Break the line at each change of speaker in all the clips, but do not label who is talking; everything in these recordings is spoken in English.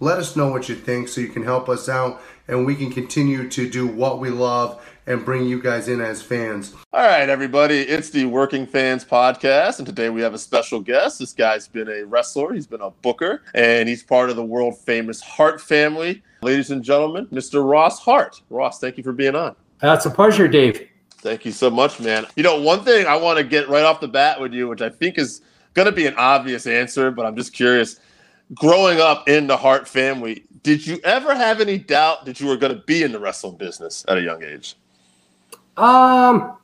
let us know what you think so you can help us out and we can continue to do what we love and bring you guys in as fans.
All right, everybody, it's the Working Fans Podcast, and today we have a special guest. This guy's been a wrestler, he's been a booker, and he's part of the world famous Hart family. Ladies and gentlemen, Mr. Ross Hart. Ross, thank you for being on.
That's a pleasure, Dave.
Thank you so much, man. You know, one thing I want to get right off the bat with you, which I think is going to be an obvious answer, but I'm just curious. Growing up in the Hart family, did you ever have any doubt that you were going to be in the wrestling business at a young age?
Um,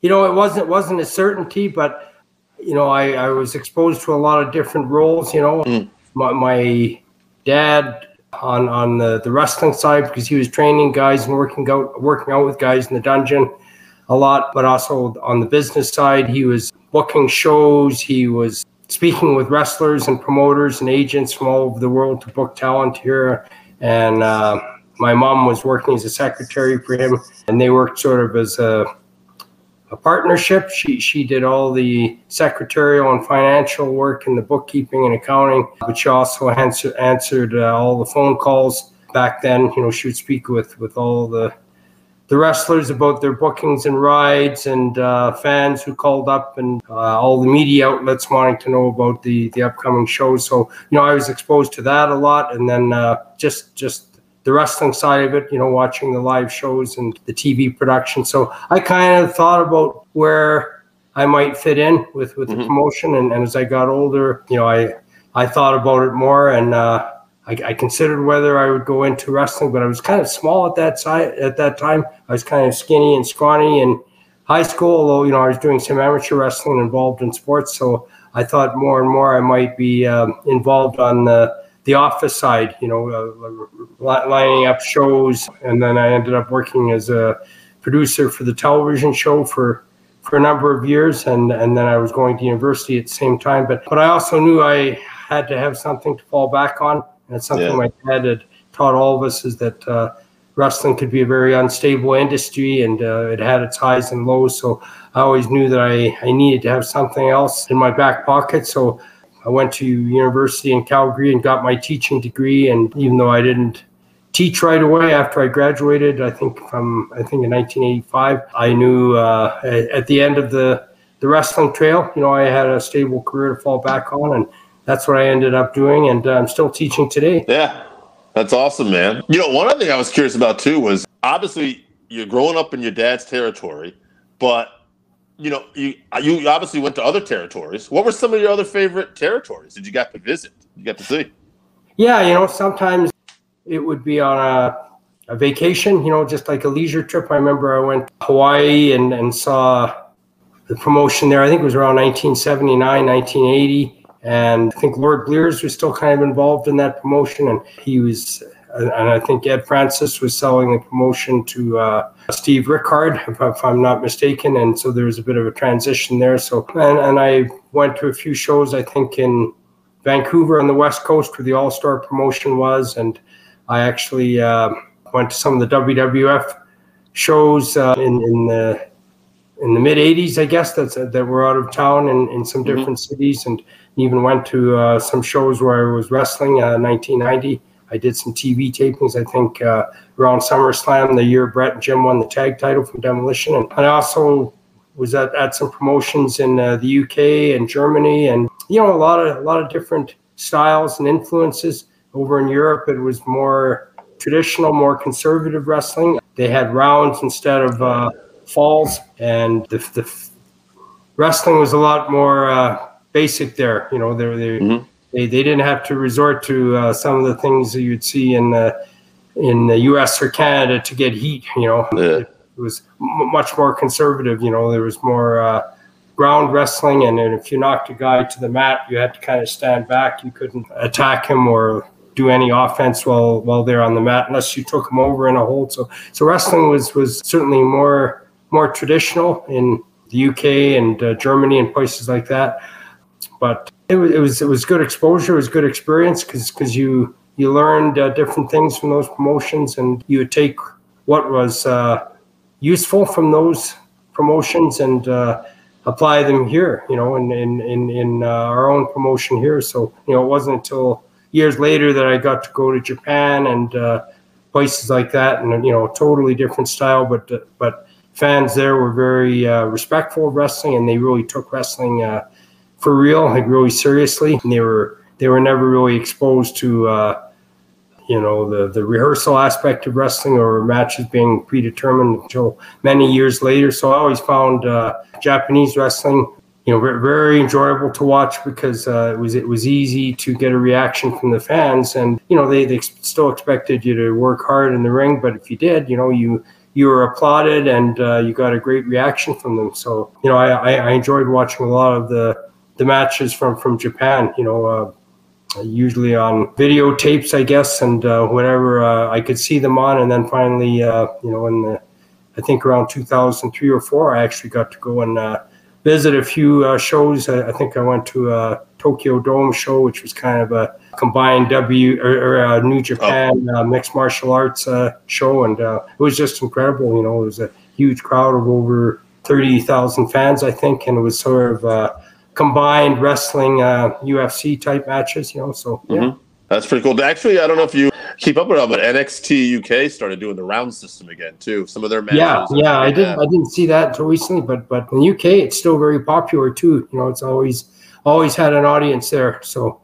you know, it wasn't wasn't a certainty, but you know, I, I was exposed to a lot of different roles. You know,
Mm.
my, my dad on on the, the wrestling side because he was training guys and working out working out with guys in the dungeon a lot, but also on the business side, he was booking shows. He was speaking with wrestlers and promoters and agents from all over the world to book talent here. And uh, my mom was working as a secretary for him, and they worked sort of as a a partnership. She she did all the secretarial and financial work and the bookkeeping and accounting, but she also answer, answered uh, all the phone calls back then. You know, she would speak with with all the the wrestlers about their bookings and rides, and uh, fans who called up, and uh, all the media outlets wanting to know about the the upcoming shows. So you know, I was exposed to that a lot, and then uh, just just the wrestling side of it, you know, watching the live shows and the TV production. So I kind of thought about where I might fit in with with the
Mhm.
promotion, and, and as I got older, you know, I I thought about it more, and uh, I, I considered whether I would go into wrestling, but I was kind of small at that side at that time. I was kind of skinny and scrawny in high school, although you know I was doing some amateur wrestling involved in sports. So I thought more and more I might be um, involved on the the office side, you know, uh, lining up shows, and then I ended up working as a producer for the television show for for a number of years, and and then I was going to university at the same time. But but I also knew I had to have something to fall back on, and it's something
Yeah.
my dad had taught all of us is that. Uh, Wrestling could be a very unstable industry, and uh, it had its highs and lows. So I always knew that I, I needed to have something else in my back pocket. So I went to university in Calgary and got my teaching degree. And even though I didn't teach right away after I graduated, I think from I think in 1985, I knew uh, at, the end of the the wrestling trail, you know, I had a stable career to fall back on, and that's what I ended up doing. And uh, I'm still teaching today.
Yeah, that's awesome, man. You know, one other thing I was curious about too was obviously you're growing up in your dad's territory, but you know, you you obviously went to other territories. What were some of your other favorite territories that you got to visit? You got to see?
Yeah, you know, sometimes it would be on a, a vacation, you know, just like a leisure trip. I remember I went to Hawaii and, and saw the promotion there. I think it was around 1979, 1980. And I think Lord Blears was still kind of involved in that promotion. And he was, and I think Ed Francis was selling the promotion to uh, Steve Rickard, if, if I'm not mistaken. And so there was a bit of a transition there. So, and, and I went to a few shows, I think, in Vancouver on the West Coast where the All Star promotion was. And I actually uh, went to some of the WWF shows uh, in, in the in the mid 80s, I guess, that's, that were out of town in, in some
Mhm.
different cities and even went to uh, some shows where I was wrestling uh, 1990. I did some TV tapings, I think, uh, around SummerSlam, the year Brett and Jim won the tag title from Demolition. And I also was at, at some promotions in uh, the UK and Germany and, you know, a lot of, a lot of different styles and influences. Over in Europe, it was more traditional, more conservative wrestling. They had rounds instead of uh, falls, and the, the wrestling was a lot more uh, basic there. You know, they, they,
Mhm.
they they didn't have to resort to uh, some of the things that you'd see in the in the U.S. or Canada to get heat. You know,
Yeah.
it was m- much more conservative. You know, there was more. Uh, ground wrestling and then if you knocked a guy to the mat you had to kind of stand back you couldn't attack him or do any offense while while they're on the mat unless you took him over in a hold so so wrestling was was certainly more more traditional in the UK and uh, Germany and places like that but it was it was it was good exposure it was good experience because because you you learned uh, different things from those promotions and you would take what was uh, useful from those promotions and uh, apply them here, you know, in in in, in uh, our own promotion here. So you know, it wasn't until years later that I got to go to Japan and uh, places like that, and you know, totally different style, but uh, but fans there were very respectful of wrestling, and they really took wrestling for real, like really seriously, and they were they were never really exposed to. Uh, you know the the rehearsal aspect of wrestling or matches being predetermined until many years later. So I always found uh, Japanese wrestling, you know, very, enjoyable to watch because uh, it was it was easy to get a reaction from the fans, and you know they, they still expected you to work hard in the ring, but if you did, you know you you were applauded and uh, you got a great reaction from them. So you know I, I enjoyed watching a lot of the the matches from from Japan. You know. Uh, usually on videotapes, I guess, and uh, whatever uh, I could see them on. And then finally, uh, you know, in the, I think around 2003 or four, I actually got to go and uh, visit a few uh, shows. I, I think I went to a Tokyo Dome show, which was kind of a combined W or, or uh, New Japan uh, mixed martial arts uh, show, and uh, it was just incredible. You know, it was a huge crowd of over 30,000 fans, I think, and it was sort of uh, combined wrestling uh, UFC type matches, you know. So yeah,
Mhm. That's pretty cool. Actually, I don't know if you keep up with it, but NXT UK started doing the round system again too. Some of their matches.
yeah, yeah. I didn't. I didn't see that until recently, but but in the UK it's still very popular too. You know, it's always always had an audience there. So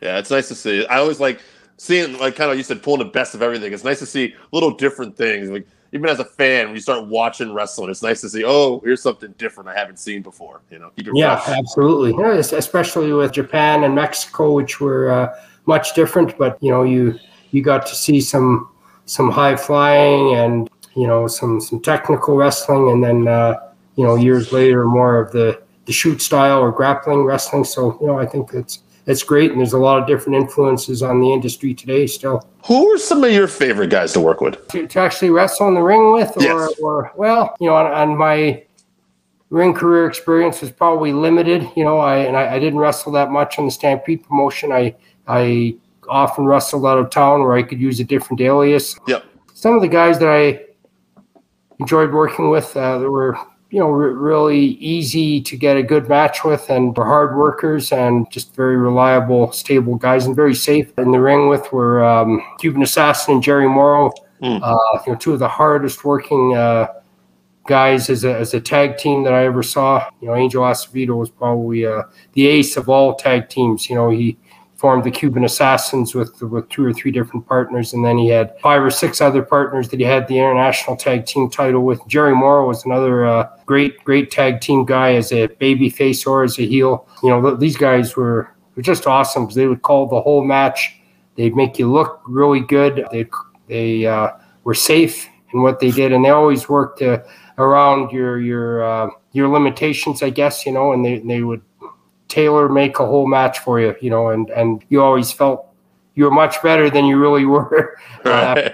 Yeah, it's nice to see. I always like seeing, like, kind of you said, pulling the best of everything. It's nice to see little different things. Like even as a fan, when you start watching wrestling, it's nice to see. Oh, here's something different I haven't seen before. You know,
yeah, absolutely. Yeah, especially with Japan and Mexico, which were uh, much different. But you know, you you got to see some some high flying and you know some some technical wrestling, and then uh, you know years later more of the the shoot style or grappling wrestling. So you know, I think it's it's great, and there's a lot of different influences on the industry today still.
Who are some of your favorite guys to work with?
to, to actually wrestle in the ring with, or,
Yes.
or well, you know, on, on my ring career experience was probably limited. You know, I and I, I didn't wrestle that much on the Stampede promotion. I I often wrestled out of town where I could use a different alias.
Yep.
Some of the guys that I enjoyed working with, uh, that were you know re- really easy to get a good match with, and were hard workers and just very reliable, stable guys, and very safe in the ring with were um, Cuban Assassin and Jerry Morrow uh, you know, two of the hardest working uh, guys as a, as a tag team that I ever saw. You know, Angel Acevedo was probably uh, the ace of all tag teams. You know, he formed the Cuban Assassins with with two or three different partners, and then he had five or six other partners that he had the international tag team title with. Jerry Morrow was another uh, great great tag team guy as a baby face or as a heel. You know, these guys were were just awesome because they would call the whole match. They'd make you look really good. They they uh, were safe in what they did, and they always worked uh, around your your uh, your limitations, I guess. You know, and they they would tailor make a whole match for you. You know, and and you always felt you were much better than you really were. uh.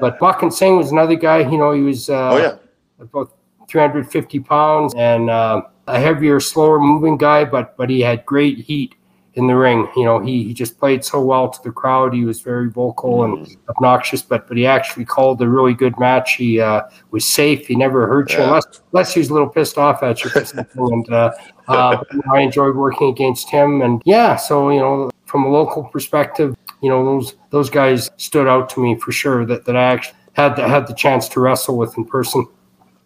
But Makhan Singh was another guy. You know, he was uh,
oh yeah,
about 350 pounds and uh, a heavier, slower moving guy, but but he had great heat in the ring. You know, he, he just played so well to the crowd. He was very vocal and
Mm.
obnoxious, but but he actually called a really good match. He uh, was safe. He never hurt you
Yeah.
unless unless he was a little pissed off at you. And uh, uh, I enjoyed working against him. And yeah, so you know, from a local perspective, you know, those those guys stood out to me for sure. That that I actually had the, had the chance to wrestle with in person.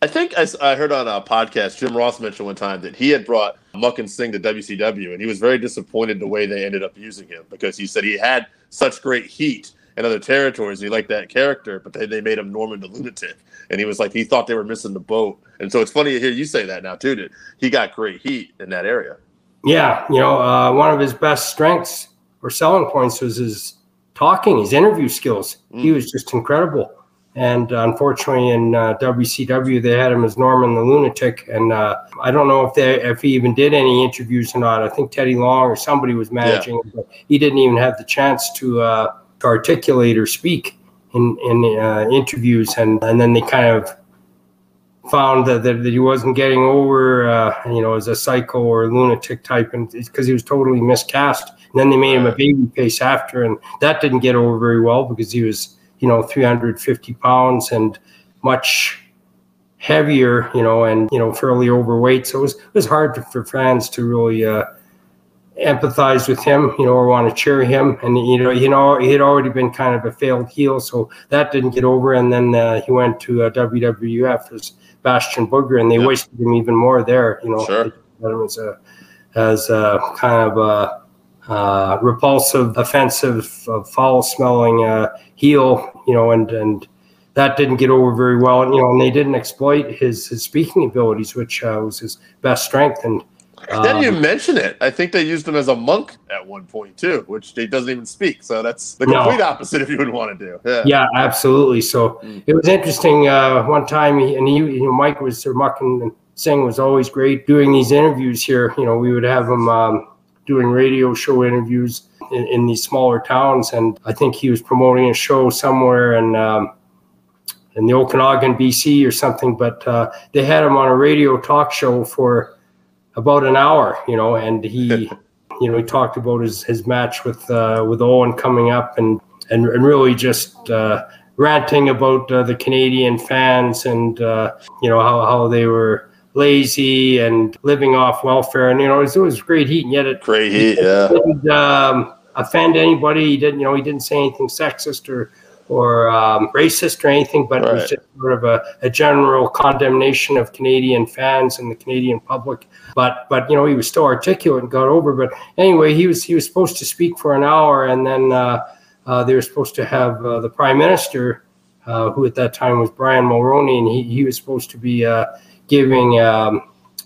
I think I heard on a podcast Jim Ross mentioned one time that he had brought Makhan Singh to WCW, and he was very disappointed the way they ended up using him because he said he had such great heat in other territories. He liked that character, but they, they made him Norman the Lunatic, and he was like he thought they were missing the boat. And so it's funny to hear you say that now too. That he got great heat in that area.
Yeah, you know, uh, one of his best strengths or selling points was his talking, his interview skills. He
Mm.
was just incredible. And uh, unfortunately, in uh, WCW, they had him as Norman the Lunatic, and uh, I don't know if they if he even did any interviews or not. I think Teddy Long or somebody was managing, him, but he didn't even have the chance to, uh, to articulate or speak in in uh, interviews, and and then they kind of found that, that, that he wasn't getting over, uh, you know, as a psycho or lunatic type, and because he was totally miscast. And then they made him a baby face after, and that didn't get over very well because he was, you know, 350 pounds and much heavier, you know, and you know, fairly overweight. So it was it was hard to, for fans to really uh, empathize with him, you know, or want to cheer him. And you know, you know, he had already been kind of a failed heel, so that didn't get over. And then uh, he went to uh, WWF as Bastion Booger, and they
Yeah.
wasted him even more there. You know,
Sure.
was a as a kind of a uh, repulsive, offensive, uh, foul-smelling uh, heel, you know, and and that didn't get over very well. And, you know, and they didn't exploit his his speaking abilities, which uh, was his best strength. And
Then
um,
you mention it. I think they used him as a monk at one point too, which he doesn't even speak. So that's the
No.
complete opposite if you would want to do. Yeah.
yeah, absolutely. So
Mm.
it was interesting. Uh, one time, he, and he, you know, Mike was or Makhan Singh was always great doing these interviews here. You know, we would have him um, doing radio show interviews in, in these smaller towns, and I think he was promoting a show somewhere in. Um, in the Okanagan, BC, or something, but uh, they had him on a radio talk show for about an hour, you know, and he, you know, he talked about his, his match with uh, with Owen coming up, and and, and really just uh, ranting about uh, the Canadian fans and uh, you know how, how they were lazy and living off welfare, and you know it was, it was great heat, and yet it
Great heat. Yeah.
didn't um, offend anybody. He didn't, you know, he didn't say anything sexist or or um, racist or anything, but it was just sort of a, a general condemnation of Canadian fans and the Canadian public. But but you know, he was still articulate and got over. But anyway, he was he was supposed to speak for an hour, and then uh, uh, they were supposed to have uh, the prime minister, uh, who at that time was Brian Mulroney, and he he was supposed to be uh, giving. Um,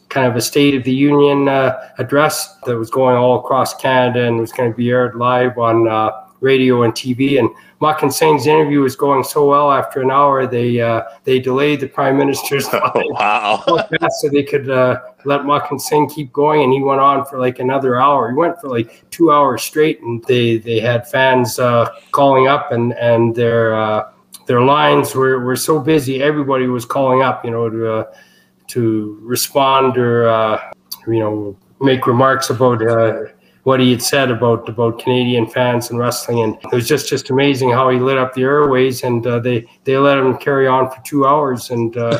kind of a State of the Union uh, address that was going all across Canada and was going to be aired live on uh, radio and TV. And Makhan Singh's interview was going so well. After an hour, they uh, they delayed the Prime Minister's
Oh, wow.
so they could uh, let Makhan Singh keep going. And he went on for like another hour. He went for like two hours straight, and they they had fans uh, calling up, and and their uh, their lines were, were so busy. Everybody was calling up, you know, to uh, to respond or uh, you know make remarks about uh, what he had said about about Canadian fans and wrestling, and it was just just amazing how he lit up the airways, and uh, they they let him carry on for two hours and. Uh,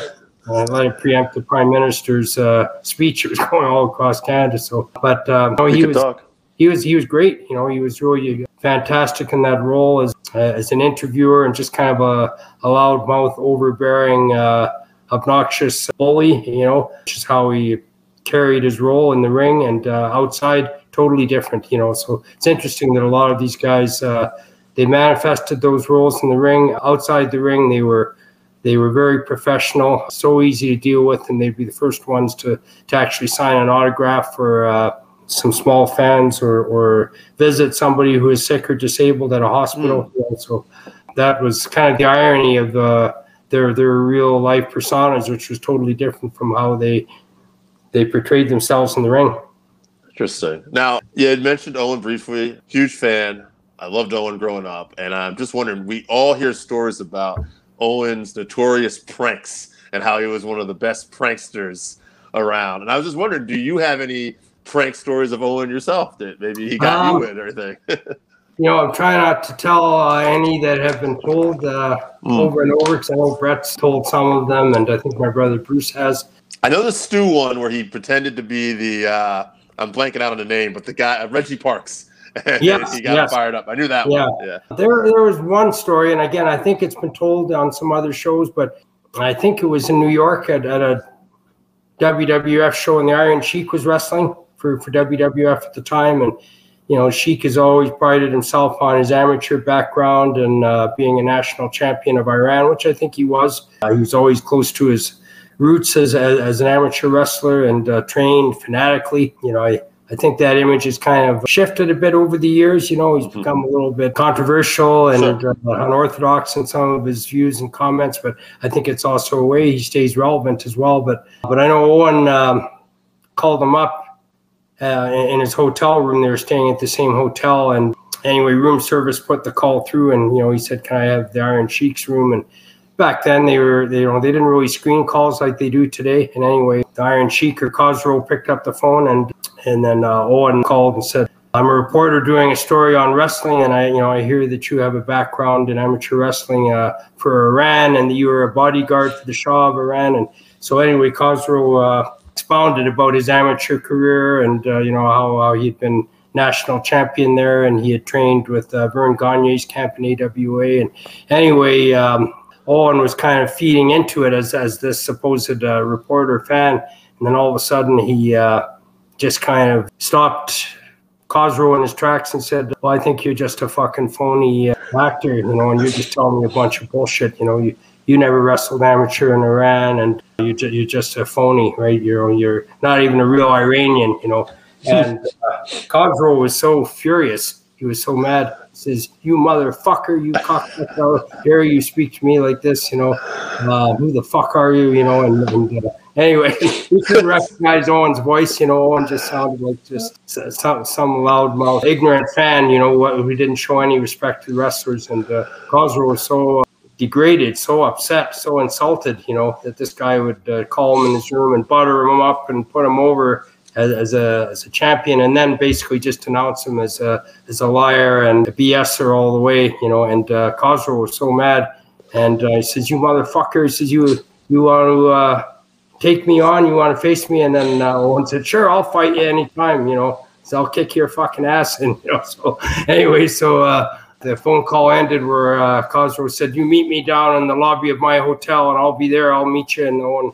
uh, let it preempt the prime minister's uh, speech. It was going all across Canada. So, but um, no, he was
talk.
he was he was great. You know, he was really fantastic in that role as uh, as an interviewer and just kind of a, a loudmouth, overbearing, uh, obnoxious bully. You know, which is how he carried his role in the ring and uh, outside. Totally different. You know, so it's interesting that a lot of these guys uh, they manifested those roles in the ring. Outside the ring, they were. They were very professional, so easy to deal with, and they'd be the first ones to, to actually sign an autograph for uh, some small fans or, or visit somebody who is sick or disabled at a hospital. Know, so that was kind of the irony of uh, their their real life personas, which was totally different from how they they portrayed themselves in the ring.
Interesting. Now, you had mentioned Owen briefly. Huge fan. I loved Owen growing up, and I'm just wondering. We all hear stories about Owen's notorious pranks and how he was one of the best pranksters around. And I was just wondering, do you have any prank stories of Owen yourself that maybe he got
Um,
you in or anything.
You know, I'm trying not to tell uh, any that have been told uh,
Mm.
over and over because I know Brett's told some of them, and I think my brother Bruce has.
I know the Stu one where he pretended to be the uh, I'm blanking out on the name, but the guy uh, Reggie Parks.
Yes,
he got
yes.
fired up. I knew that
Yeah.
one. Yeah.
There, there was one story, and again, I think it's been told on some other shows, but I think it was in New York at, at a WWF show, and the Iron Sheik was wrestling for, for WWF at the time. And, you know, Sheik has always prided himself on his amateur background and uh, being a national champion of Iran, which I think he was. Uh, he was always close to his roots as, as, as an amateur wrestler and uh, trained fanatically. You know, I, I think that image has kind of shifted a bit over the years. You know, he's become a little bit controversial and uh, unorthodox in some of his views and comments, but I think it's also a way he stays relevant as well. But but I know Owen um, called him up uh, in, his hotel room. They were staying at the same hotel, and anyway, room service put the call through, and you know, he said, "Can I have the Iron Sheik's room?" and back then they were they you know they didn't really screen calls like they do today. And anyway, the Iron Sheik or Khosrow picked up the phone and and then uh, Owen called and said, "I'm a reporter doing a story on wrestling, and I you know I hear that you have a background in amateur wrestling uh, for Iran, and that you were a bodyguard for the Shah of Iran." And so anyway, Khosrow uh, expounded about his amateur career and uh, you know how, how he'd been national champion there, and he had trained with uh, Verne Gagne's camp in AWA. And anyway, um, Owen was kind of feeding into it as as this supposed uh, reporter fan, and then all of a sudden he uh, just kind of stopped Khosrow in his tracks and said, "Well, I think you're just a fucking phony uh, actor, you know, and you're just telling me a bunch of bullshit. You know, you you never wrestled amateur in Iran, and you're ju- you're just a phony, right? You're you're not even a real Iranian, you know." And uh, Khosrow was so furious. He was so mad. He says, "You motherfucker! You cocksucker! Dare you speak to me like this? You know, uh, who the fuck are you? You know?" And, and uh, anyway, he couldn't recognize Owen's voice. You know, Owen just sounded like just some some loudmouth, ignorant fan. You know, what who didn't show any respect to the wrestlers. And uh, Khosrow was so uh, degraded, so upset, so insulted. You know that this guy would uh, call him in his room and butter him up and put him over. As, as a as a champion, and then basically just announce him as a as a liar and a BSer all the way, you know. And uh, Khosrow was so mad, and uh, he says, "You motherfucker!" He says, "You you want to uh, take me on? You want to face me?" And then uh, Owen said, "Sure, I'll fight you anytime." You know, so I'll kick your fucking ass. And you know, so anyway, so uh, the phone call ended where uh, Khosrow said, "You meet me down in the lobby of my hotel, and I'll be there. I'll meet you." And Owen.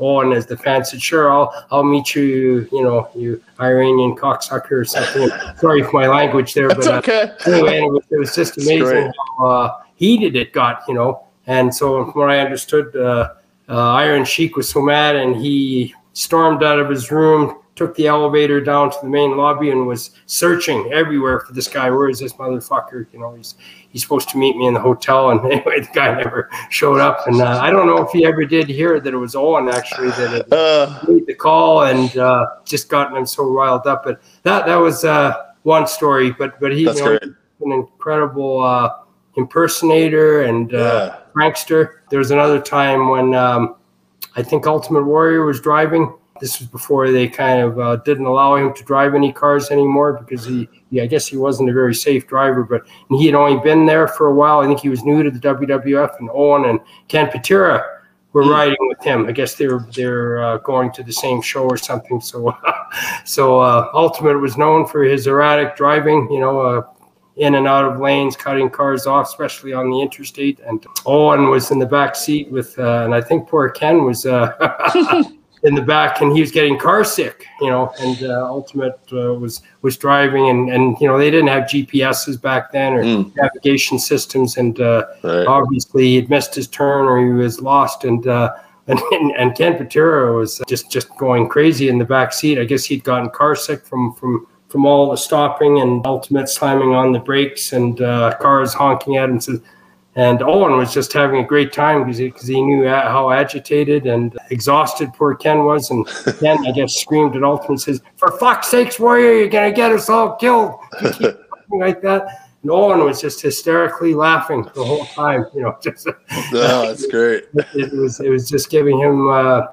Owen, as the fan said, "Sure, I'll I'll meet you. You know, you Iranian cocksucker or something." Sorry for my language there,
That's
but uh, anyway, it was, it was just amazing how uh, heated it got, you know. And so, from what I understood, uh, uh, Iron Sheik was so mad, and he stormed out of his room, took the elevator down to the main lobby, and was searching everywhere for this guy. Where is this motherfucker? You know, he's he's supposed to meet me in the hotel, and anyway, the guy never showed up. And uh, I don't know if he ever did hear that it was Owen actually that
Uh,
made the call and uh, just gotten him so riled up. But that that was uh, one story. But but he you know, an incredible uh, impersonator and uh, prankster. There was another time when um, I think Ultimate Warrior was driving. This was before they kind of uh, didn't allow him to drive any cars anymore because he, yeah, I guess he wasn't a very safe driver. But he had only been there for a while. I think he was new to the WWF, and Owen and Ken Patera were
Hmm.
riding with him. I guess they were they're uh, going to the same show or something. So, so uh, Ultimate was known for his erratic driving. You know, uh, in and out of lanes, cutting cars off, especially on the interstate. And Owen was in the back seat with, uh, and I think poor Ken was uh, in the back, and he was getting car sick. You know, and uh, Ultimate uh, was was driving, and and you know they didn't have GPSs back then or
Mm.
navigation systems, and uh,
Right.
obviously he'd missed his turn or he was lost, and. Uh, and, and, and Ken Patera was just, just going crazy in the back seat. I guess he'd gotten car sick from, from from all the stopping and ultimate slamming on the brakes and uh, cars honking at him. So, and Owen was just having a great time because he, he knew how agitated and exhausted poor Ken was. And Ken, I guess, screamed at Ultimate and says, For fuck's sakes, Warrior, you're going to get us all killed. Like that. And Owen was just hysterically laughing the whole time, you know, just
No, that's great.
it was it was just giving him uh,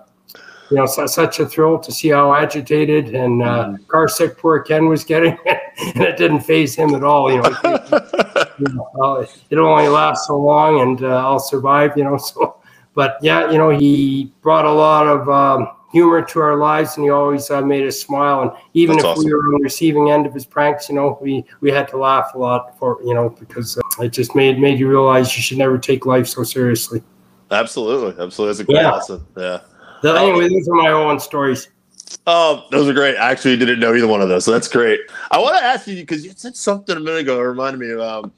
you know, su- such a thrill to see how agitated and uh, car sick poor Ken was getting, and it didn't phase him at all. You know, you know, uh, it only lasts so long, and uh, I'll survive. You know, so. But yeah, you know, he brought a lot of um, humor to our lives, and he always uh, made us smile. And even
That's
if
awesome.
we were on the receiving end of his pranks, you know, we we had to laugh a lot for you know because uh, it just made made you realize you should never take life so seriously.
Absolutely, absolutely. That's a great
Yeah.
lesson. Yeah.
Anyway, these are my own stories.
Oh, those are great. I actually didn't know either one of those, so that's great. I want to ask you because you said something a minute ago. Reminded me of um,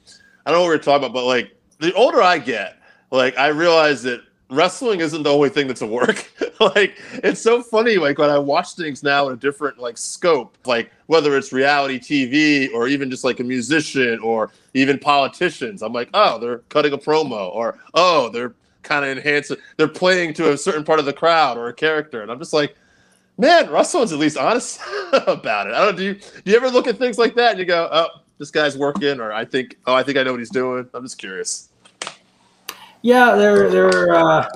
I don't know what we were talking about, but like the older I get, like I realize that wrestling isn't the only thing that's a work. like it's so funny, like when I watch things now in a different like scope, like whether it's reality TV or even just like a musician or even politicians. I'm like, oh, they're cutting a promo, or oh, they're kind of enhancing, they're playing to a certain part of the crowd or a character, and I'm just like man, Russell's at least honest about it. I don't do you do you ever look at things like that and you go, oh, this guy's working, or I think, oh, I think I know what he's doing. I'm just curious.
Yeah, there there are uh,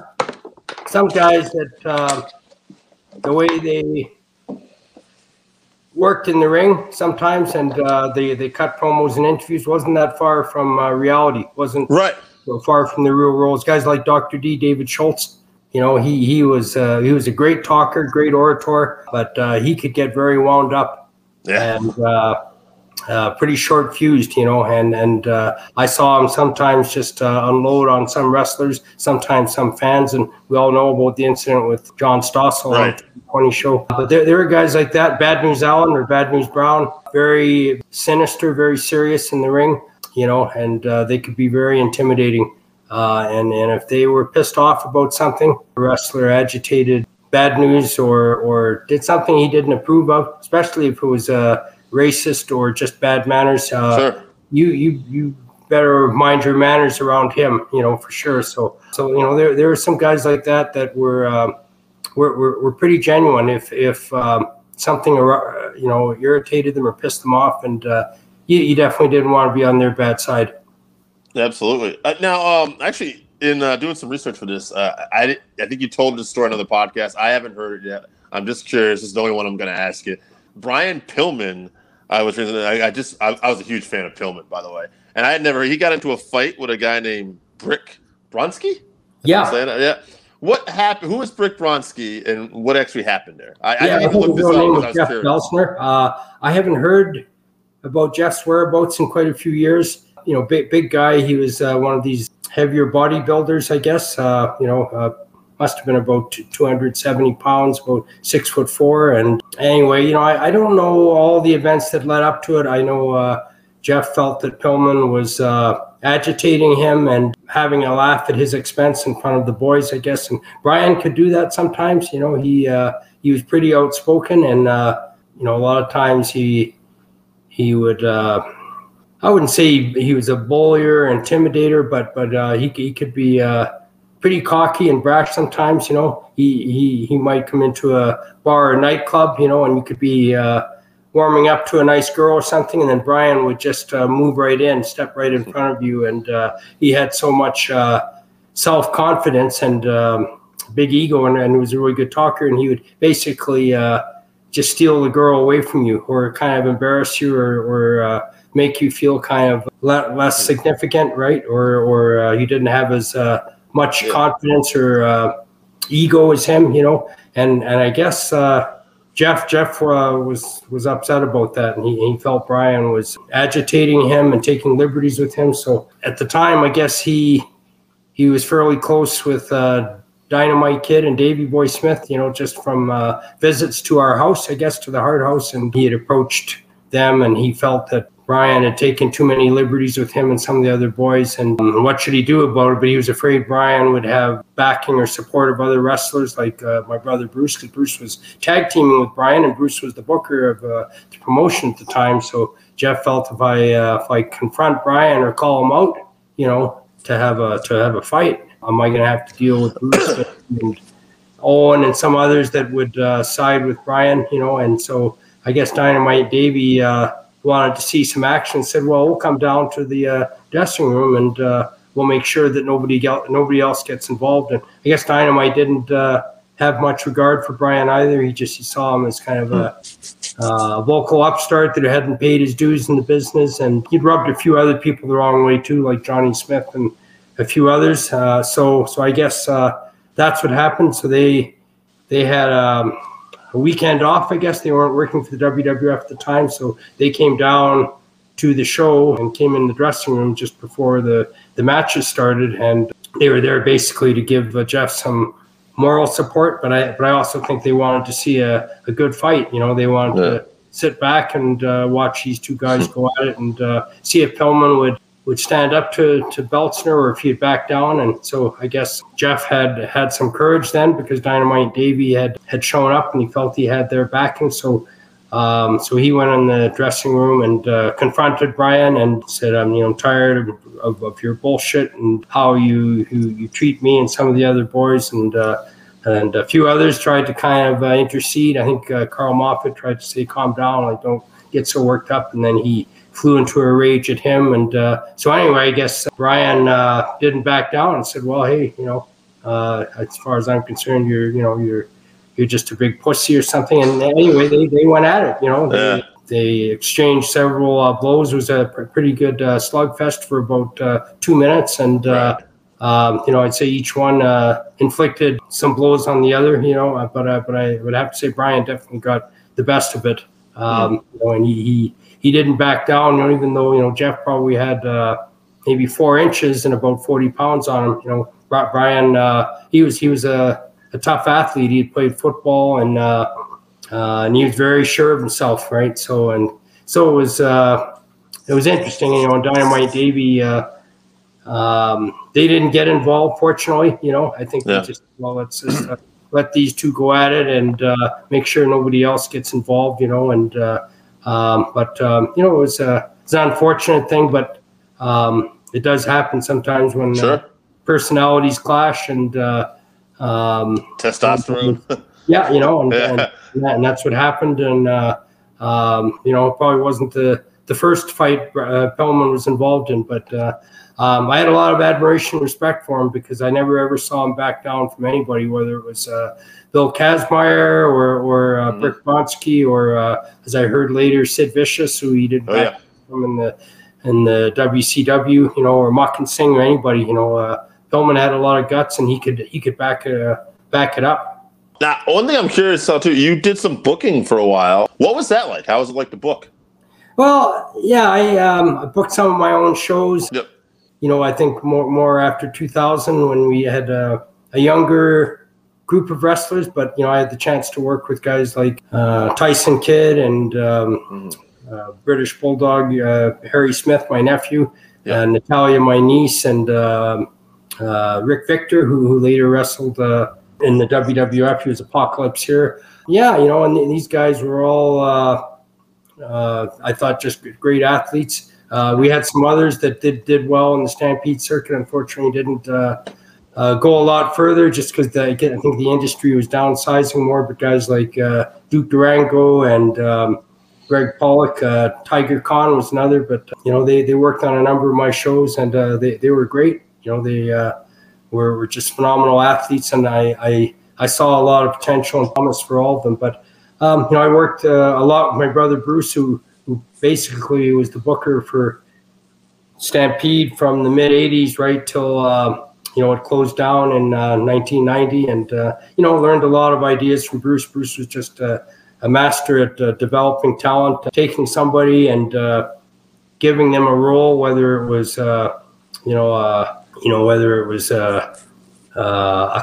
some guys that um, the way they worked in the ring sometimes, and uh, they they cut promos and interviews wasn't that far from uh, reality. wasn't
Right.
so far from the real roles. Guys like Dr. D, David Schultz. You know, he he was uh, he was a great talker, great orator, but uh, he could get very wound up
Yeah.
and uh, uh, pretty short fused, you know. And and uh, I saw him sometimes just uh, unload on some wrestlers, sometimes some fans, and we all know about the incident with John Stossel
Right.
on the 20 show. But there, there are guys like that, Bad News Allen or Bad News Brown, very sinister, very serious in the ring, you know, and uh, they could be very intimidating. Uh, and and if they were pissed off about something, a wrestler agitated bad news or or did something he didn't approve of, especially if it was uh, racist or just bad manners. Uh,
Sure.
you you you better mind your manners around him, you know for sure. So so you know there there are some guys like that that were um, were, were, were pretty genuine. If if um, something you know irritated them or pissed them off, and uh, you, you definitely didn't want to be on their bad side.
Absolutely. Uh, now, um, actually, in uh, doing some research for this, uh, I I think you told this story on another podcast. I haven't heard it yet. I'm just curious. This is the only one I'm going to ask you. Brian Pillman. I was I, I just I, I was a huge fan of Pillman, by the way, and I had never. He got into a fight with a guy named Brick Bronsky.
Yeah.
Yeah. What happened? Who was Brick Bronsky, and what actually happened there? I,
Yeah,
didn't even
think
look this
real name
up
was
because I was
Jeff. Uh, I haven't heard about Jeff's whereabouts in quite a few years. You know, big big guy. He was uh, one of these heavier bodybuilders, I guess. Uh, you know, uh, must have been about 270 pounds, about six foot four. And anyway, you know, I, I don't know all the events that led up to it. I know uh, Jeff felt that Pillman was uh, agitating him and having a laugh at his expense in front of the boys, I guess. And Brian could do that sometimes. You know, he uh, he was pretty outspoken, and you know, a lot of times he he would. I wouldn't say he was a bullier, intimidator, but but uh, he he could be uh, pretty cocky and brash sometimes. You know, he he he might come into a bar or nightclub, you know, and you could be uh, warming up to a nice girl or something, and then Brian would just uh, move right in, step right in front of you, and uh, he had so much uh, self confidence and um, big ego, and, and was a really good talker, and he would basically just steal the girl away from you, or kind of embarrass you, or or make you feel kind of le- less significant, right? Or or uh, you didn't have as uh, much
Yeah.
confidence or uh, ego as him, you know. And and I guess uh, Jeff Jeff uh, was was upset about that, and he, he felt Brian was agitating him and taking liberties with him. So at the time, I guess he he was fairly close with uh, Dynamite Kid and Davy Boy Smith, you know, just from uh, visits to our house, I guess, to the Hart House, and he had approached them, and he felt that Brian had taken too many liberties with him and some of the other boys, and um, what should he do about it? But he was afraid Brian would have backing or support of other wrestlers, like uh, my brother Bruce, because Bruce was tag teaming with Brian, and Bruce was the booker of uh, the promotion at the time. So Jeff felt if I uh, if I confront Brian or call him out, you know, to have a to have a fight, am I going to have to deal with Bruce and Owen and some others that would uh, side with Brian, you know? And so I guess Dynamite Davy uh, wanted to see some action. Said, "Well, we'll come down to the uh, dressing room and uh, we'll make sure that nobody nobody else gets involved." And I guess Dynamite didn't uh, have much regard for Brian either. He just he saw him as kind of a uh, local upstart that hadn't paid his dues in the business, and he'd rubbed a few other people the wrong way too, like Johnny Smith and a few others. Uh, so, so I guess uh, that's what happened. So they they had um, a weekend off. I guess they weren't working for the WWF at the time, so they came down to the show and came in the dressing room just before the the matches started, and they were there basically to give uh, Jeff some moral support, but I but I also think they wanted to see a, a good fight. You know, they wanted yeah. to sit back and uh, watch these two guys go at it and uh, see if Pillman would would stand up to to Beltzner or if he'd back down. And so I guess Jeff had had some courage then because Dynamite Davey had had shown up and he felt he had their backing. So. Um, so he went in the dressing room and uh, confronted Brian and said, "I'm you know tired of, of, of, your bullshit and how you, you you treat me and some of the other boys." And uh, and a few others tried to kind of uh, intercede. I think uh, Karl Moffat tried to say, "Calm down, like don't get so worked up," and then he flew into a rage at him. And uh, so anyway, I guess Brian uh, didn't back down and said, "Well, hey, you know, uh, as far as I'm concerned, you're you know you're you're just a big pussy or something." And anyway, they, they went at it. You know, they, they exchanged several uh, blows. It was a pretty good slugfest for about two minutes, and. Um, you know, I'd say each one uh, inflicted some blows on the other. You know, uh, but uh, but I would have to say Brian definitely got the best of it. Um, mm-hmm. you know, and he, he he didn't back down. You know, even though you know Jeff probably had uh, maybe four inches and about forty pounds on him. You know, Brian uh, he was he was a, a tough athlete. He played football and uh, and he was very sure of himself, right? So and so it was it was interesting. You know, Dynamite Davey. Um, they didn't get involved, fortunately. You know, I think yeah. they just well, let's just uh, let these two go at it and uh, make sure nobody else gets involved. You know, and uh, um, but um, you know, it was a it's an unfortunate thing, but um, it does happen sometimes when uh, personalities clash and uh, um,
testosterone.
yeah, you know, and, yeah. and, and, that's what happened. And uh, um, you know, it probably wasn't the the first fight uh, was involved in, but um, I had a lot of admiration and respect for him because I never ever saw him back down from anybody, whether it was uh, Bill Kazmaier or, or uh, mm-hmm. Brick Bronsky or, uh, as I heard later, Sid Vicious, who he did oh, back yeah. from in the in the WCW, you know, or Makhan Singh or anybody. You know, uh, had a lot of guts and he could he could back uh, back it up.
Now, one thing I'm curious about too, you did some booking for a while. What was that like? How was it like to book?
Well, yeah, I, um, I booked some of my own shows.
Yep
you know, I think more more after 2000 when we had a, a younger group of wrestlers, but you know, I had the chance to work with guys like uh, Tyson Kidd and um, mm-hmm. uh, British Bulldog uh, Harry Smith, my nephew, and Natalya, my niece, and um, uh, Rick Victor, who, who later wrestled uh, in the WWF. He was Apocalypse here. Yeah, you know, and these guys were all, uh, I thought, just great athletes. Uh, we had some others that did did well in the Stampede circuit. Unfortunately, didn't uh, uh, go a lot further just because I think the industry was downsizing more. But guys like uh, Duke Durango and um, Greg Pollock, uh, Tiger Khan was another. But you know, they, they worked on a number of my shows and uh, they they were great. You know, they were, were just phenomenal athletes, and I, I I saw a lot of potential and promise for all of them. But um, you know, I worked a lot with my brother Bruce, who who basically was the booker for Stampede from the mid 80s right till, uh, you know, it closed down in uh, 1990. And, uh, you know, learned a lot of ideas from Bruce. Bruce was just a, master at uh, developing talent, taking somebody and uh, giving them a role, whether it was, uh, you know, you know, whether it was a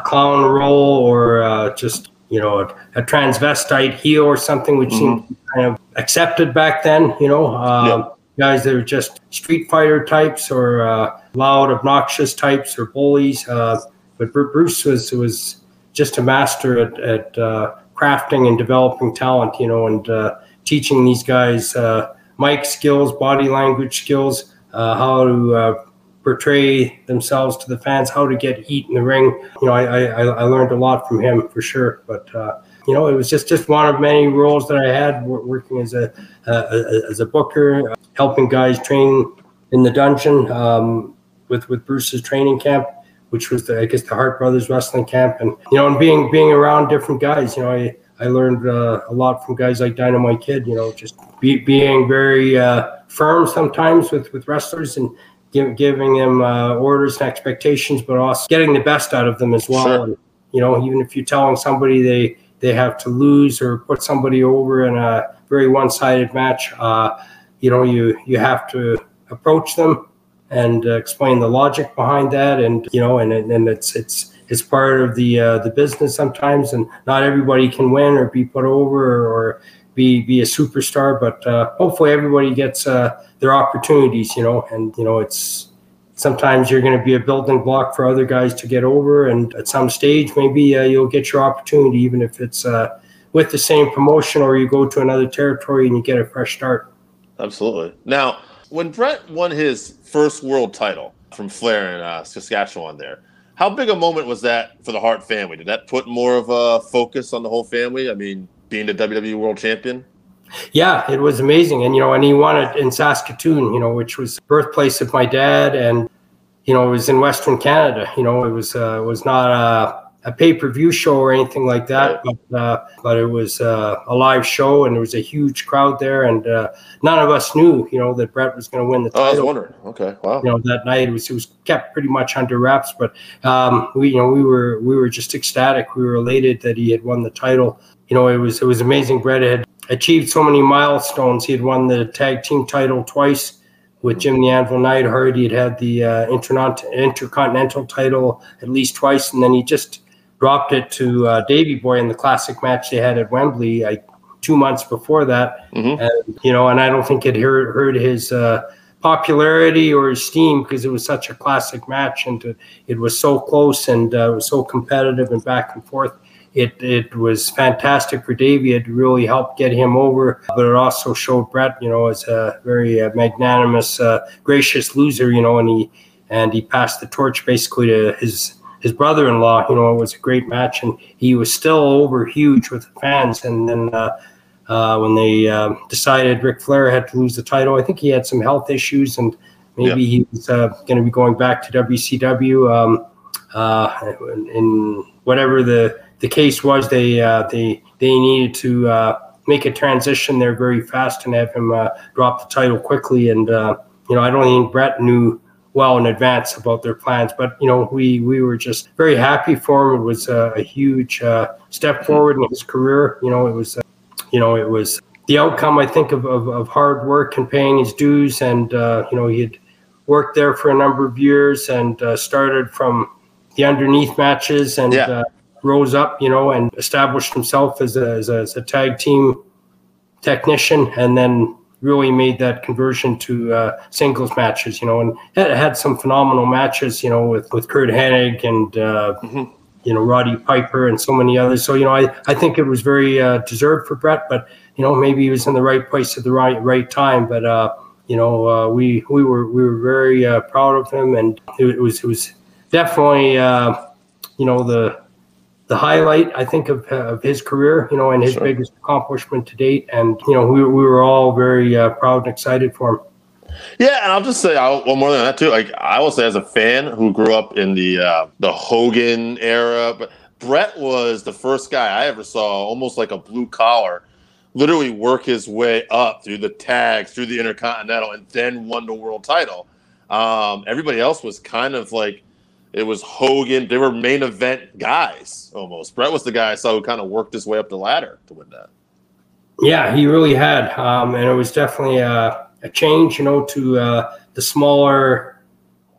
clown role or just you know, a, a, transvestite heel or something, which mm-hmm. seemed kind of accepted back then. You know, um, yeah. guys that are just street fighter types or uh, loud, obnoxious types or bullies. Uh, but Bruce was was just a master at, at uh, crafting and developing talent. You know, and uh, teaching these guys uh, mic skills, body language skills, uh, how to portray themselves to the fans, how to get heat in the ring. You know, I, I, I learned a lot from him for sure. But uh, you know, it was just just one of many roles that I had working as a as a booker, helping guys train in the dungeon um, with with Bruce's training camp. which was the I guess the Hart Brothers Wrestling Camp, and you know, and being being around different guys, you know, I I learned uh, a lot from guys like Dynamite Kid, you know, just be, being very uh, firm sometimes with with wrestlers and give, giving them uh, orders and expectations, but also getting the best out of them as well.
Sure.
And, you know, even if you're telling somebody they they have to lose or put somebody over in a very one-sided match, uh, you know, you you have to approach them and uh, explain the logic behind that, and you know, and and it's it's it's part of the uh, the business sometimes, and not everybody can win or be put over or, or be be a superstar, but uh, hopefully everybody gets uh, their opportunities, you know, and you know it's sometimes you're going to be a building block for other guys to get over, and at some stage maybe uh, you'll get your opportunity, even if it's uh, with the same promotion or you go to another territory and you get a fresh start.
Absolutely. Now, when Brett won his first world title from Flair in uh, Saskatchewan, there, how big a moment was that for the Hart family? Did that put more of a focus on the whole family? I mean, being the WWE World Champion.
Yeah, it was amazing, and you know, and he won it in Saskatoon, you know, which was birthplace of my dad, and you know, it was in Western Canada. You know, it was uh, it was not a, a pay per view show or anything like that, but uh, but it was uh, a live show, and there was a huge crowd there, and uh, none of us knew, you know, that Brett was going to win the
Oh, I was
title.
wondering. Okay, wow.
you know that night it was it was kept pretty much under wraps but um we you know we were we were just ecstatic. We were elated that he had won the title. You know it was it was amazing. Brett had achieved so many milestones. He had won the tag team title twice with jim the anvil neidhart he had had the uh, intercont- intercontinental title at least twice and then he just dropped it to uh, davey boy in the classic match they had at wembley two months before that
Mhm.
and you know and i don't think it hurt, hurt his uh, popularity or esteem because it was such a classic match and to, it was so close and uh, it was so competitive and back and forth. It, it was fantastic for Davey. It really helped get him over, but it also showed Brett, you know, as a very uh, magnanimous, uh, gracious loser, you know, and he and he passed the torch basically to his his brother-in-law. You know, it was a great match, and he was still over huge with the fans. And then uh, uh, when they um, decided Ric Flair had to lose the title. I think he had some health issues, and maybe he was uh, going to be going back to WCW. Um, uh, in whatever the, the case was, they uh, they they needed to uh, make a transition there very fast and have him uh, drop the title quickly. And uh, you know, I don't think Brett knew well in advance about their plans, but you know, we we were just very happy for him. It was a, a huge uh, step forward in his career. You know, it was you know, it was the outcome, I think, of, of, of hard work and paying his dues. And, uh, you know, he had worked there for a number of years and uh, started from the underneath matches and
Yeah.
uh, rose up, you know, and established himself as a, as a, as a tag team technician and then really made that conversion to uh, singles matches, you know, and had, had some phenomenal matches, you know, with, with Curt Hennig and, uh,
Mhm.
you know, Roddy Piper and so many others. So, you know, I, I think it was very uh, deserved for Brett, but, you know, maybe he was in the right place at the right right time. But, uh, you know, uh, we we were we were very uh, proud of him, and it, it was it was definitely, uh, you know, the the highlight I think of, of his career, you know, and his
Sure.
biggest accomplishment to date. And you know, we, we were all very uh, proud and excited for him.
Yeah, and I'll just say I'll, one more than that too. Like I will say, as a fan who grew up in the uh, the Hogan era, but Brett was the first guy I ever saw, almost like a blue collar, literally work his way up through the tags, through the Intercontinental, and then won the world title. Um, everybody else was kind of like it was Hogan. They were main event guys almost. Brett was the guy I saw who kind of worked his way up the ladder to win that.
Yeah, he really had, um, and it was definitely a, a change, you know, to uh, the smaller,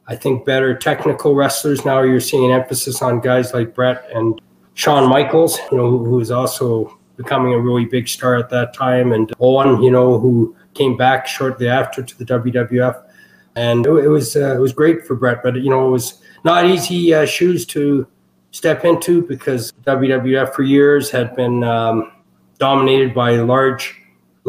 I think, better technical wrestlers. Now you're seeing emphasis on guys like Brett and Shawn Michaels, you know, who, is also becoming a really big star at that time, and Owen, you know, who came back shortly after to the WWF, and it, was uh, it was great for Brett, but you know, it was not easy uh, shoes to step into because WWF for years had been. Um, dominated by large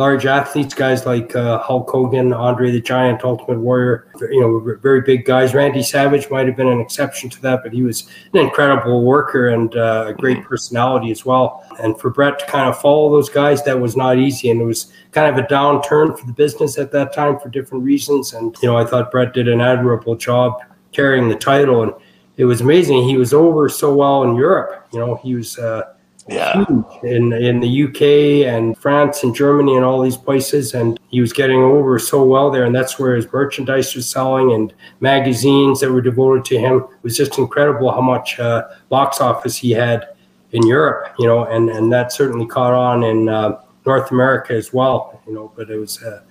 large athletes, guys like uh, Hulk Hogan, Andre the Giant, Ultimate Warrior, you know, very big guys. Randy Savage might have been an exception to that, but he was an incredible worker and uh, a great personality as well. And for Brett to kind of follow those guys, that was not easy. And it was kind of a downturn for the business at that time for different reasons. And, you know, I thought Brett did an admirable job carrying the title. And it was amazing. He was over so well in Europe. You know, he was uh,
Yeah.
huge in in the UK and France and Germany and all these places, and he was getting over so well there. And that's where his merchandise was selling and magazines that were devoted to him. It was just incredible how much uh, box office he had in Europe. You know, and and that certainly caught on in uh, North America as well. You know, but it was. Uh,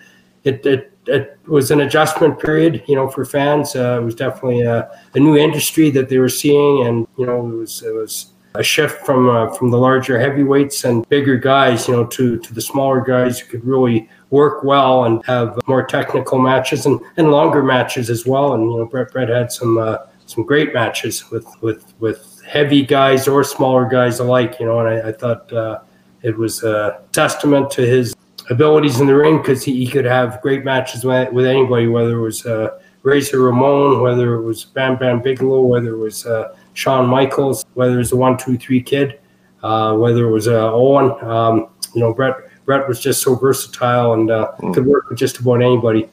it, it, it was an adjustment period, you know, for fans. Uh, it was definitely a, a new industry that they were seeing, and you know, it was it was a shift from uh, from the larger heavyweights and bigger guys, you know, to to the smaller guys who could really work well and have more technical matches and, and longer matches as well. And you know, Brett Brett had some uh, some great matches with with with heavy guys or smaller guys alike, you know, and I, I thought uh, it was a testament to his abilities in the ring because he, he could have great matches with, with anybody, whether it was uh, Razor Ramon, whether it was Bam Bam Bigelow, whether it was uh, Shawn Michaels, whether it was the One Two Three Kid, uh, whether it was uh, Owen. Um, you know, Brett Brett was just so versatile and uh, could work with just about anybody.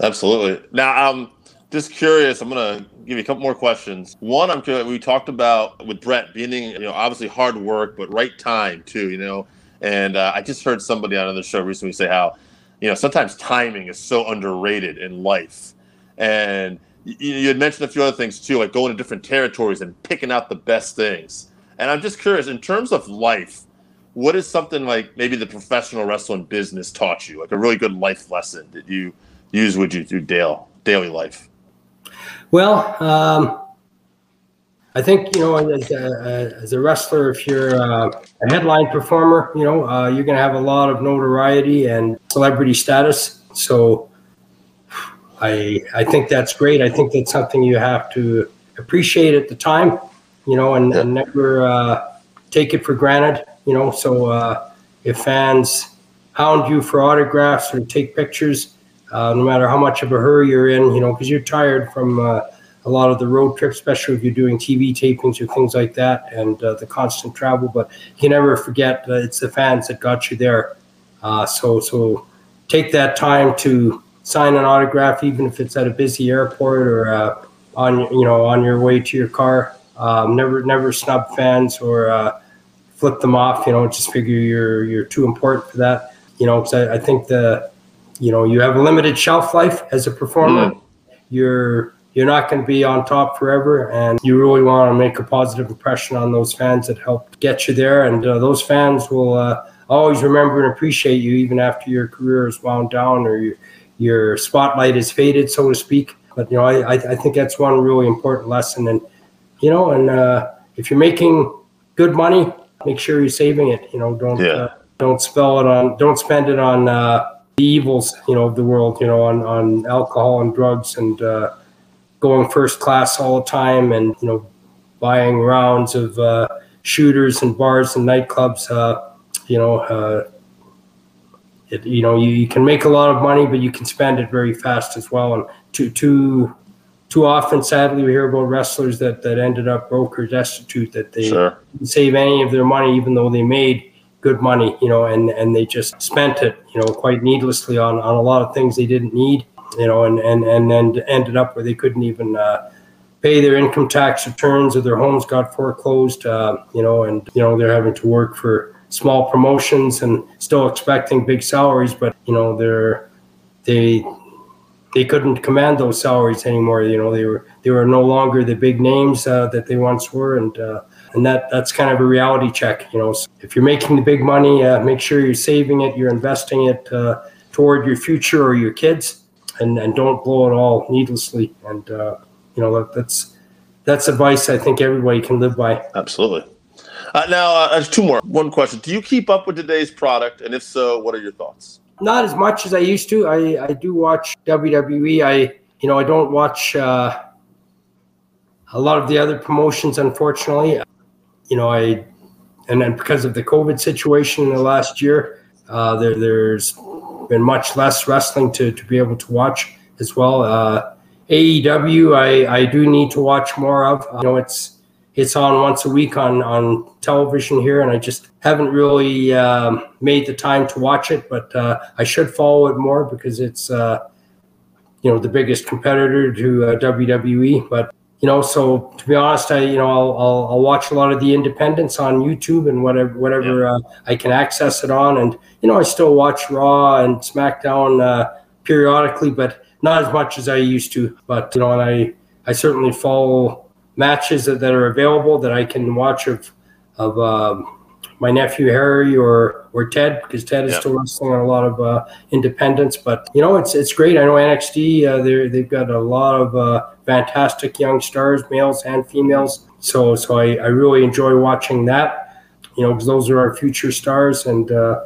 Absolutely. Now, I'm just curious. I'm gonna give you a couple more questions. One, I'm curious. We talked about with Brett being, you know, obviously hard work, but right time too. You know, and uh, I just heard somebody on another show recently say how, you know, sometimes timing is so underrated in life, and you, had mentioned a few other things too, like going to different territories and picking out the best things. And I'm just curious, in terms of life, what is something like maybe the professional wrestling business taught you, like a really good life lesson that you use with you through Dale daily life?
Well, um, I think you know, as a, as a wrestler, if you're uh, a headline performer, you know, uh, you're going to have a lot of notoriety and celebrity status. So, I I think that's great. I think that's something you have to appreciate at the time, you know, and, and never uh, take it for granted. You know, so uh, if fans hound you for autographs or take pictures, uh, no matter how much of a hurry you're in, you know, because you're tired from uh, a lot of the road trips, especially if you're doing TV tapings or things like that, and uh, the constant travel. But you never forget it's the fans that got you there. Uh, so, so take that time to sign an autograph, even if it's at a busy airport or uh, on you know on your way to your car. Um, never, never snub fans or uh, flip them off. You know, just figure you're you're too important for that. You know, because I, I think the you know you have a limited shelf life as a performer. You're you're not going to be on top forever, and you really want to make a positive impression on those fans that helped get you there, and uh, those fans will uh, always remember and appreciate you even after your career is wound down or your your spotlight is faded, so to speak. But you know, I I think that's one really important lesson, and you know, and uh, if you're making good money, make sure you're saving it. You know, don't
Yeah.
uh, don't spell it on, don't spend it on uh, the evils, you know, of the world. You know, on on alcohol and drugs and uh, going first class all the time, and you know, buying rounds of uh, shooters and bars and nightclubs. Uh, you know, uh, it, you know, you, you can make a lot of money, but you can spend it very fast as well. And too too too often, sadly, we hear about wrestlers that that ended up broke or destitute that they
Sure.
didn't save any of their money, even though they made good money, you know, and and they just spent it, you know, quite needlessly on on a lot of things they didn't need, you know, and and and then ended up where they couldn't even. Uh, pay their income tax returns or their homes got foreclosed, uh, you know, and, you know, they're having to work for small promotions and still expecting big salaries, but, you know, they're, they, they couldn't command those salaries anymore. You know, they were, they were no longer the big names uh, that they once were. And, uh, and that, that's kind of a reality check, you know, so if you're making the big money, uh, make sure you're saving it, you're investing it uh, toward your future or your kids and, and don't blow it all needlessly. And, uh, you know that, that's that's advice I think everybody can live by.
Absolutely. Uh, now, uh, two more. One question: Do you keep up with today's product, and if so, what are your thoughts?
Not as much as I used to. I, I do watch WWE. I you know I don't watch uh, a lot of the other promotions. Unfortunately, you know I and then because of the COVID situation in the last year, uh, there there's been much less wrestling to to be able to watch as well. Uh, AEW, I, I do need to watch more of. You know, it's it's on once a week on on television here, and I just haven't really um, made the time to watch it. But uh, I should follow it more because it's uh, you know the biggest competitor to uh, WWE. But you know, so to be honest, I you know I'll, I'll, I'll watch a lot of the independents on YouTube and whatever whatever
Yeah.
uh, I can access it on, and you know I still watch Raw and SmackDown uh, periodically, but not as much as I used to. But you know, and I I certainly follow matches that, that are available that I can watch of of um, my nephew Harry or or Ted because Ted is still wrestling on a lot of uh, independents. But you know, it's it's great. I know NXT uh, they they've got a lot of uh, fantastic young stars, males and females. So so I, I really enjoy watching that. You know, because those are our future stars, and uh,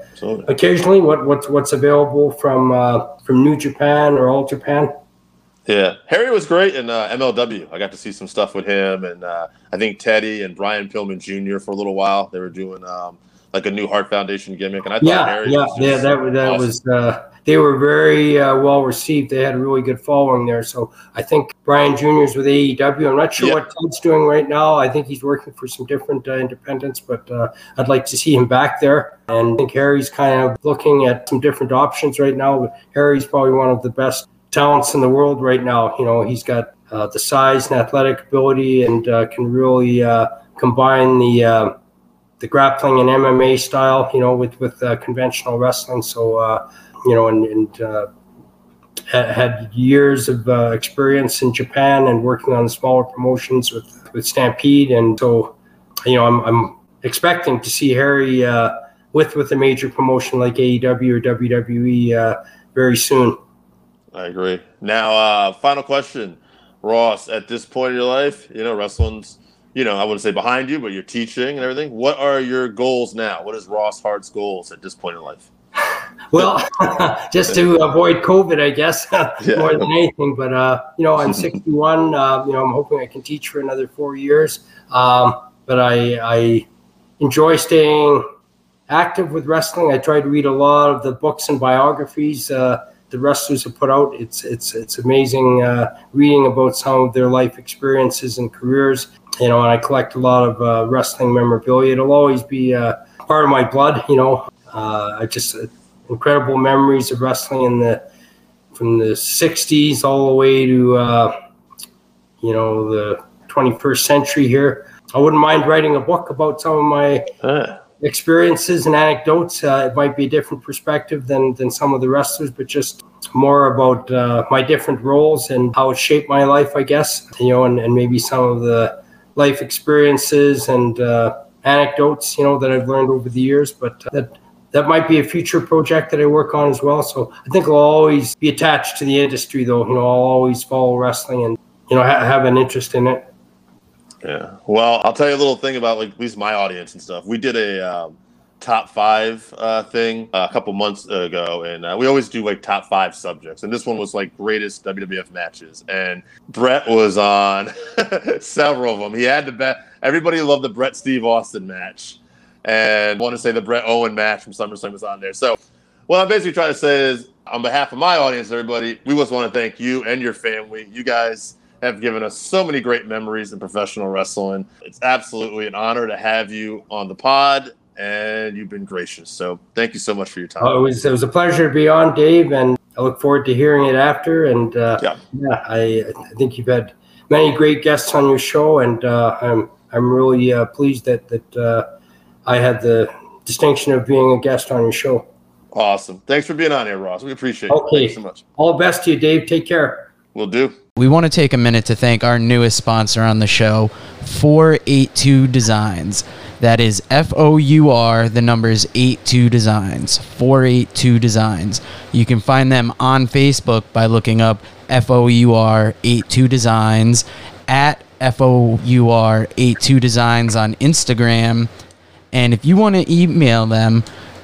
occasionally what what's what's available from uh, from New Japan or All Japan.
Yeah, Harry was great in uh, MLW. I got to see some stuff with him, and uh, I think Teddy and Brian Pillman Jr. for a little while. They were doing um, like a new Hart Foundation gimmick, and I thought
Yeah,
Harry
yeah, yeah. That that
awesome.
was uh, they were very uh, well received. They had a really good following there. So I think Brian Junior's with AEW. I'm not sure
Yeah.
what Ted's doing right now. I think he's working for some different uh, independents, but uh, I'd like to see him back there. And I think Harry's kind of looking at some different options right now. But Harry's probably one of the best talents in the world right now. You know, he's got uh, the size and athletic ability, and uh, can really uh, combine the uh, the grappling and MMA style, you know, with with conventional wrestling. So, you know, and, and had, had years of uh, experience in Japan and working on smaller promotions with with Stampede, and so, you know, I'm I'm expecting to see Harry uh, with with a major promotion like AEW or WWE uh, very soon.
I agree. Now, uh, final question, Ross. At this point in your life, you know, wrestling's, you know, I wouldn't say behind you, but you're teaching and everything. What are your goals now? What is Ross Hart's goals at this point in life?
Well, just to avoid COVID, I guess, more than anything. But uh, you know, I'm 61. Uh, you know, I'm hoping I can teach for another four years. Um, but I, I enjoy staying active with wrestling. I try to read a lot of the books and biographies uh, the wrestlers have put out. It's it's it's amazing uh, reading about some of their life experiences and careers. You know, and I collect a lot of uh, wrestling memorabilia. It'll always be uh, part of my blood. You know, uh, I just uh, incredible memories of wrestling in the from the '60s all the way to uh, you know the 21st century here. I wouldn't mind writing a book about some of my experiences and anecdotes. Uh, it might be a different perspective than than some of the wrestlers, but just more about uh, my different roles and how it shaped my life, I guess. You know, and, and maybe some of the life experiences and uh, anecdotes, you know, that I've learned over the years. But uh, that that might be a future project that I work on as well. So I think I'll always be attached to the industry, though. You know, I'll always follow wrestling and you know ha- have an interest in it.
Yeah. Well, I'll tell you a little thing about like at least my audience and stuff. We did a um, top five uh, thing a couple months ago, and uh, we always do like top five subjects. And this one was like greatest WWF matches, and Brett was on several of them. He had the best. Everybody loved the Brett Steve Austin match, and I want to say the Brett Owen match from SummerSlam was on there. So, what I'm basically trying to say is, on behalf of my audience, everybody, we just want to thank you and your family. You guys have given us so many great memories in professional wrestling. It's absolutely an honor to have you on the pod, and you've been gracious. So thank you so much for your time.
Oh, it was it was a pleasure to be on, Dave, and I look forward to hearing it after. And uh,
Yeah.
yeah, I, I think you've had many great guests on your show, and uh, I'm I'm really uh, pleased that that uh, I had the distinction of being a guest on your show.
Awesome. Thanks for being on here, Ross. We appreciate it.
Okay.
Thank you so much.
All the best to you, Dave. Take care.
We'll do.
We want to take a minute to thank our newest sponsor on the show, 482 Designs. That is F O U R, the numbers 82 Designs. 482 Designs. You can find them on Facebook by looking up F O U R 82 Designs, at F O U R 82 Designs on Instagram. And if you want to email them,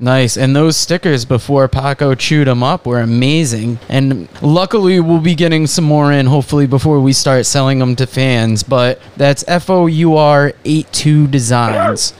Nice. And those stickers before Paco chewed them up were amazing. And luckily, we'll be getting some more in hopefully before we start selling them to fans. But that's F O U R 82 Designs.